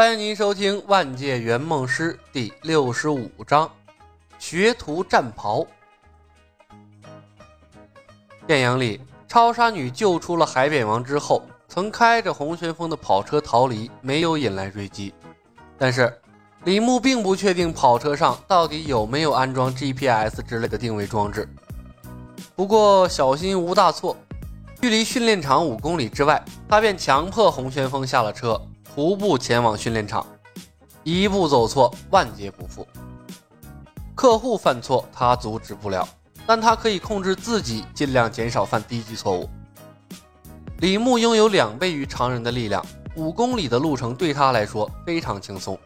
欢迎您收听《万界圆梦师》第六十五章《学徒战袍》。电影里，超杀女救出了海扁王之后，曾开着红旋风的跑车逃离，没有引来追击。但是，李牧并不确定跑车上到底有没有安装 GPS 之类的定位装置。不过，小心无大错。距离训练场五公里之外，他便强迫红旋风下了车。徒步前往训练场，一步走错，万劫不复。客户犯错，他阻止不了，但他可以控制自己，尽量减少犯低级错误。李牧拥有两倍于常人的力量，五公里的路程对他来说非常轻松，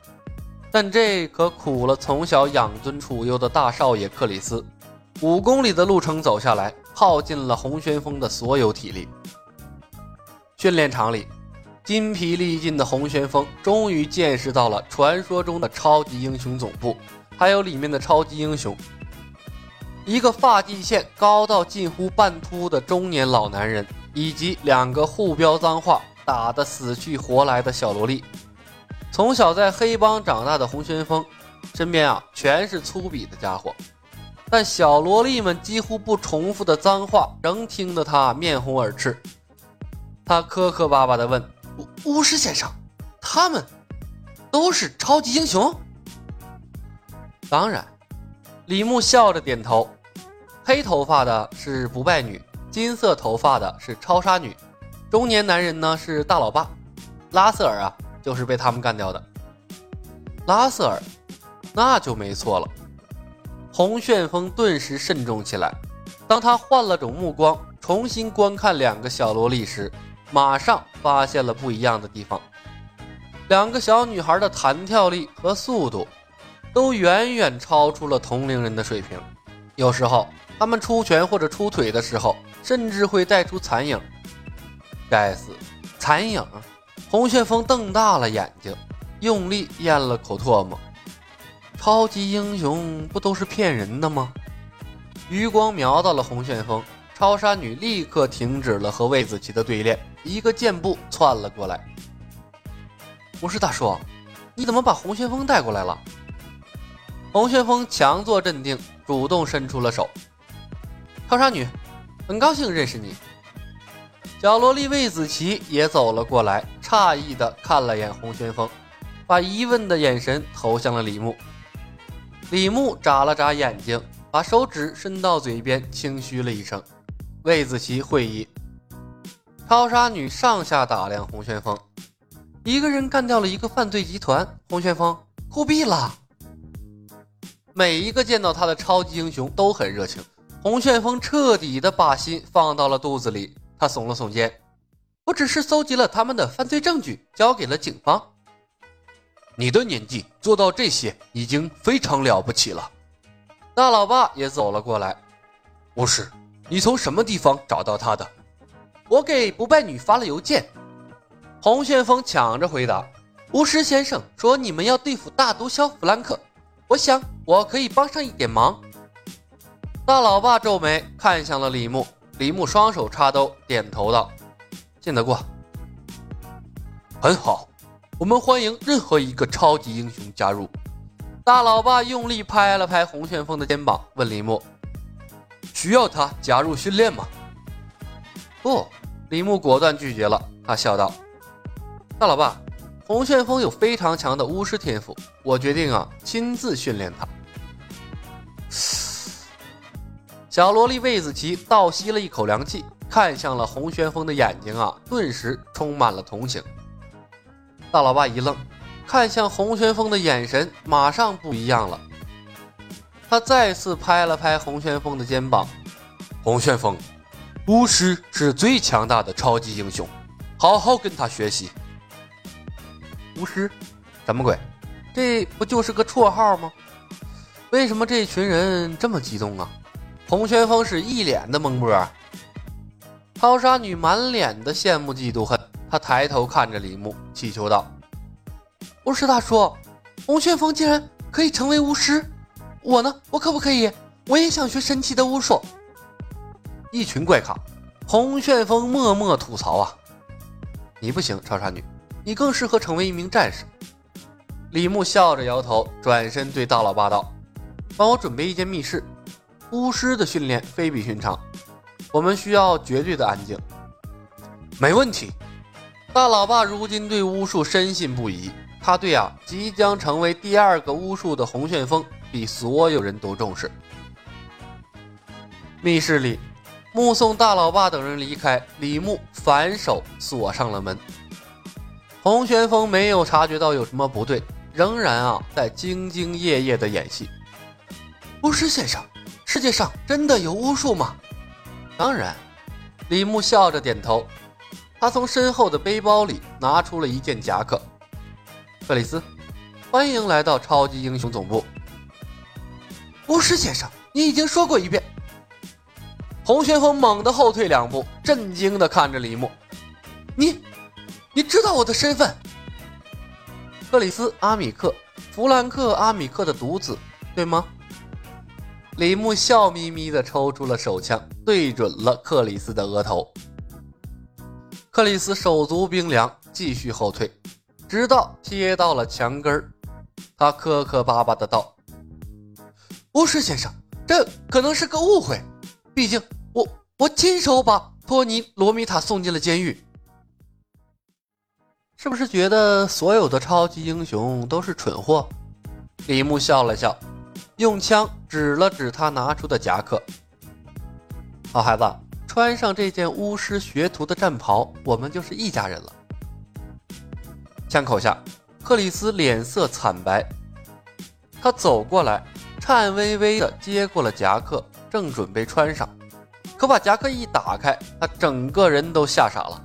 但这可苦了从小养尊处优的大少爷克里斯。五公里的路程走下来，耗尽了红旋风的所有体力。训练场里。筋疲力尽的红旋风终于见识到了传说中的超级英雄总部，还有里面的超级英雄。一个发际线高到近乎半秃的中年老男人，以及两个互飙脏话、打得死去活来的小萝莉。从小在黑帮长大的红旋风，身边啊全是粗鄙的家伙，但小萝莉们几乎不重复的脏话，仍听得他面红耳赤。他磕磕巴巴地问。巫师先生，他们都是超级英雄。当然，李牧笑着点头。黑头发的是不败女，金色头发的是超杀女，中年男人呢是大老爸。拉塞尔啊，就是被他们干掉的。拉塞尔，那就没错了。红旋风顿时慎重起来。当他换了种目光，重新观看两个小萝莉时。马上发现了不一样的地方，两个小女孩的弹跳力和速度都远远超出了同龄人的水平。有时候，她们出拳或者出腿的时候，甚至会带出残影。该死，残影！红旋风瞪大了眼睛，用力咽了口唾沫。超级英雄不都是骗人的吗？余光瞄到了红旋风。超杀女立刻停止了和魏子琪的对练，一个箭步窜了过来。不是大叔，你怎么把红旋风带过来了？红旋风强作镇定，主动伸出了手。超杀女，很高兴认识你。小萝莉魏子琪也走了过来，诧异的看了眼红旋风，把疑问的眼神投向了李牧。李牧眨了眨眼睛，把手指伸到嘴边，轻嘘了一声。魏子琪会议，超杀女上下打量红旋风，一个人干掉了一个犯罪集团。红旋风酷毙了！每一个见到他的超级英雄都很热情。红旋风彻底的把心放到了肚子里，他耸了耸肩：“我只是搜集了他们的犯罪证据，交给了警方。你的年纪做到这些已经非常了不起了。”大老爸也走了过来，不是。你从什么地方找到他的？我给不败女发了邮件。红旋风抢着回答：“巫师先生说你们要对付大毒枭弗兰克，我想我可以帮上一点忙。”大老爸皱眉看向了李牧，李牧双手插兜，点头道：“信得过。”很好，我们欢迎任何一个超级英雄加入。大老爸用力拍了拍红旋风的肩膀，问李牧。需要他加入训练吗？不，李牧果断拒绝了。他笑道：“大老爸，红旋风有非常强的巫师天赋，我决定啊，亲自训练他。”小萝莉魏子琪倒吸了一口凉气，看向了红旋风的眼睛啊，顿时充满了同情。大老爸一愣，看向红旋风的眼神马上不一样了。他再次拍了拍红旋风的肩膀：“红旋风，巫师是最强大的超级英雄，好好跟他学习。”巫师？什么鬼？这不就是个绰号吗？为什么这群人这么激动啊？红旋风是一脸的懵波。超杀女满脸的羡慕嫉妒恨，她抬头看着李牧，祈求道：“巫师大叔，红旋风竟然可以成为巫师！”我呢？我可不可以？我也想学神奇的巫术。一群怪咖，红旋风默默吐槽啊！你不行，超杀女，你更适合成为一名战士。李牧笑着摇头，转身对大老爸道：“帮我准备一间密室。巫师的训练非比寻常，我们需要绝对的安静。”没问题。大老爸如今对巫术深信不疑，他对啊即将成为第二个巫术的红旋风比所有人都重视。密室里，目送大老爸等人离开，李牧反手锁上了门。红旋风没有察觉到有什么不对。仍然啊，在兢兢业业的演戏。巫师先生，世界上真的有巫术吗？当然，李牧笑着点头。他从身后的背包里拿出了一件夹克。克里斯，欢迎来到超级英雄总部。巫师先生，你已经说过一遍。红旋风猛地后退两步，震惊地看着李牧：“你，你知道我的身份？”克里斯·阿米克，弗兰克·阿米克的独子，对吗？李牧笑眯眯地抽出了手枪，对准了克里斯的额头。克里斯手足冰凉，继续后退，直到贴到了墙根儿。他磕磕巴巴的道：“巫师先生，这可能是个误会，毕竟我我亲手把托尼·罗米塔送进了监狱。”是不是觉得所有的超级英雄都是蠢货？李牧笑了笑，用枪指了指他拿出的夹克。好孩子，穿上这件巫师学徒的战袍，我们就是一家人了。枪口下，克里斯脸色惨白，他走过来，颤巍巍地接过了夹克，正准备穿上，可把夹克一打开，他整个人都吓傻了。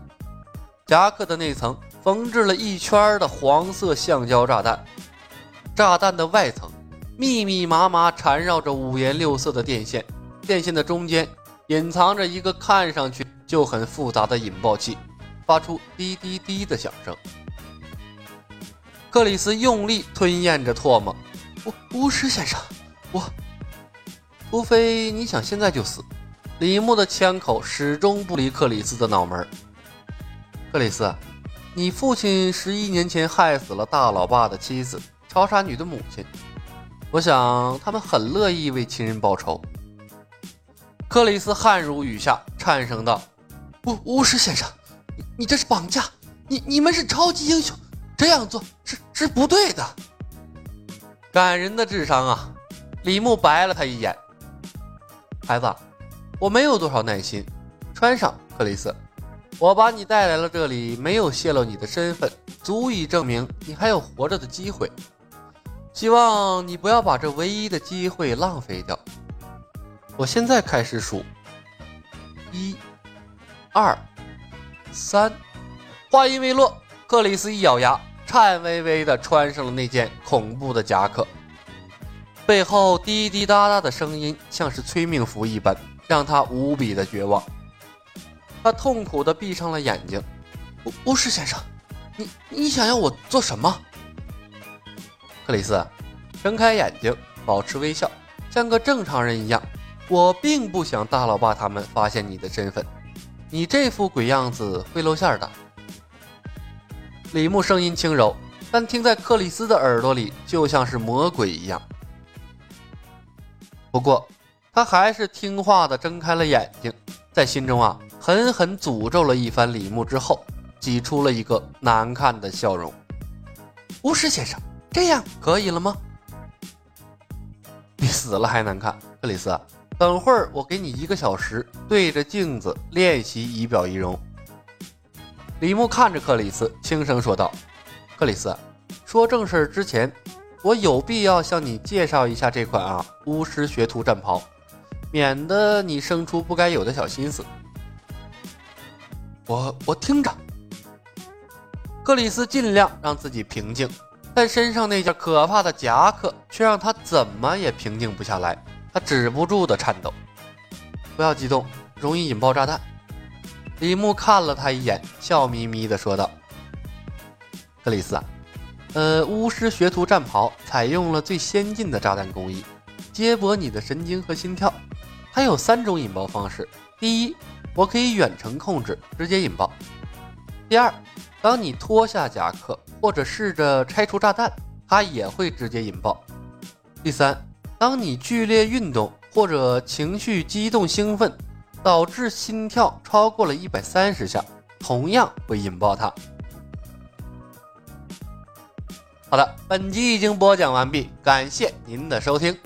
夹克的内层。缝制了一圈的黄色橡胶炸弹，炸弹的外层密密麻麻缠绕着五颜六色的电线，电线的中间隐藏着一个看上去就很复杂的引爆器，发出滴滴滴的响声。克里斯用力吞咽着唾沫，巫巫师先生，我，除非你想现在就死。李牧的枪口始终不离克里斯的脑门。克里斯。你父亲十一年前害死了大老爸的妻子超杀女的母亲，我想他们很乐意为亲人报仇。克里斯汗如雨下，颤声道：“巫巫师先生，你你这是绑架！你你们是超级英雄，这样做是是不对的。”感人的智商啊！李牧白了他一眼：“孩子，我没有多少耐心，穿上，克里斯。”我把你带来了这里，没有泄露你的身份，足以证明你还有活着的机会。希望你不要把这唯一的机会浪费掉。我现在开始数，一、二、三。话音未落，克里斯一咬牙，颤巍巍地穿上了那件恐怖的夹克。背后滴滴答答的声音，像是催命符一般，让他无比的绝望。他痛苦地闭上了眼睛。巫巫师先生，你你想要我做什么？克里斯，睁开眼睛，保持微笑，像个正常人一样。我并不想大老爸他们发现你的身份，你这副鬼样子会露馅的。李牧声音轻柔，但听在克里斯的耳朵里，就像是魔鬼一样。不过，他还是听话地睁开了眼睛，在心中啊。狠狠诅咒了一番李牧之后，挤出了一个难看的笑容。巫师先生，这样可以了吗？比死了还难看，克里斯。等会儿我给你一个小时，对着镜子练习仪表仪容。李牧看着克里斯，轻声说道：“克里斯，说正事之前，我有必要向你介绍一下这款啊巫师学徒战袍，免得你生出不该有的小心思。”我我听着，克里斯尽量让自己平静，但身上那件可怕的夹克却让他怎么也平静不下来。他止不住的颤抖。不要激动，容易引爆炸弹。李牧看了他一眼，笑眯眯的说道：“克里斯啊，呃巫师学徒战袍采用了最先进的炸弹工艺接驳你的神经和心跳。它有三种引爆方式。第一我可以远程控制直接引爆。第二当你脱下夹克或者试着拆除炸弹它也会直接引爆。第三当你剧烈运动或者情绪激动兴奋导致心跳超过了一百三十下同样会引爆它。好的本集已经播讲完毕感谢您的收听。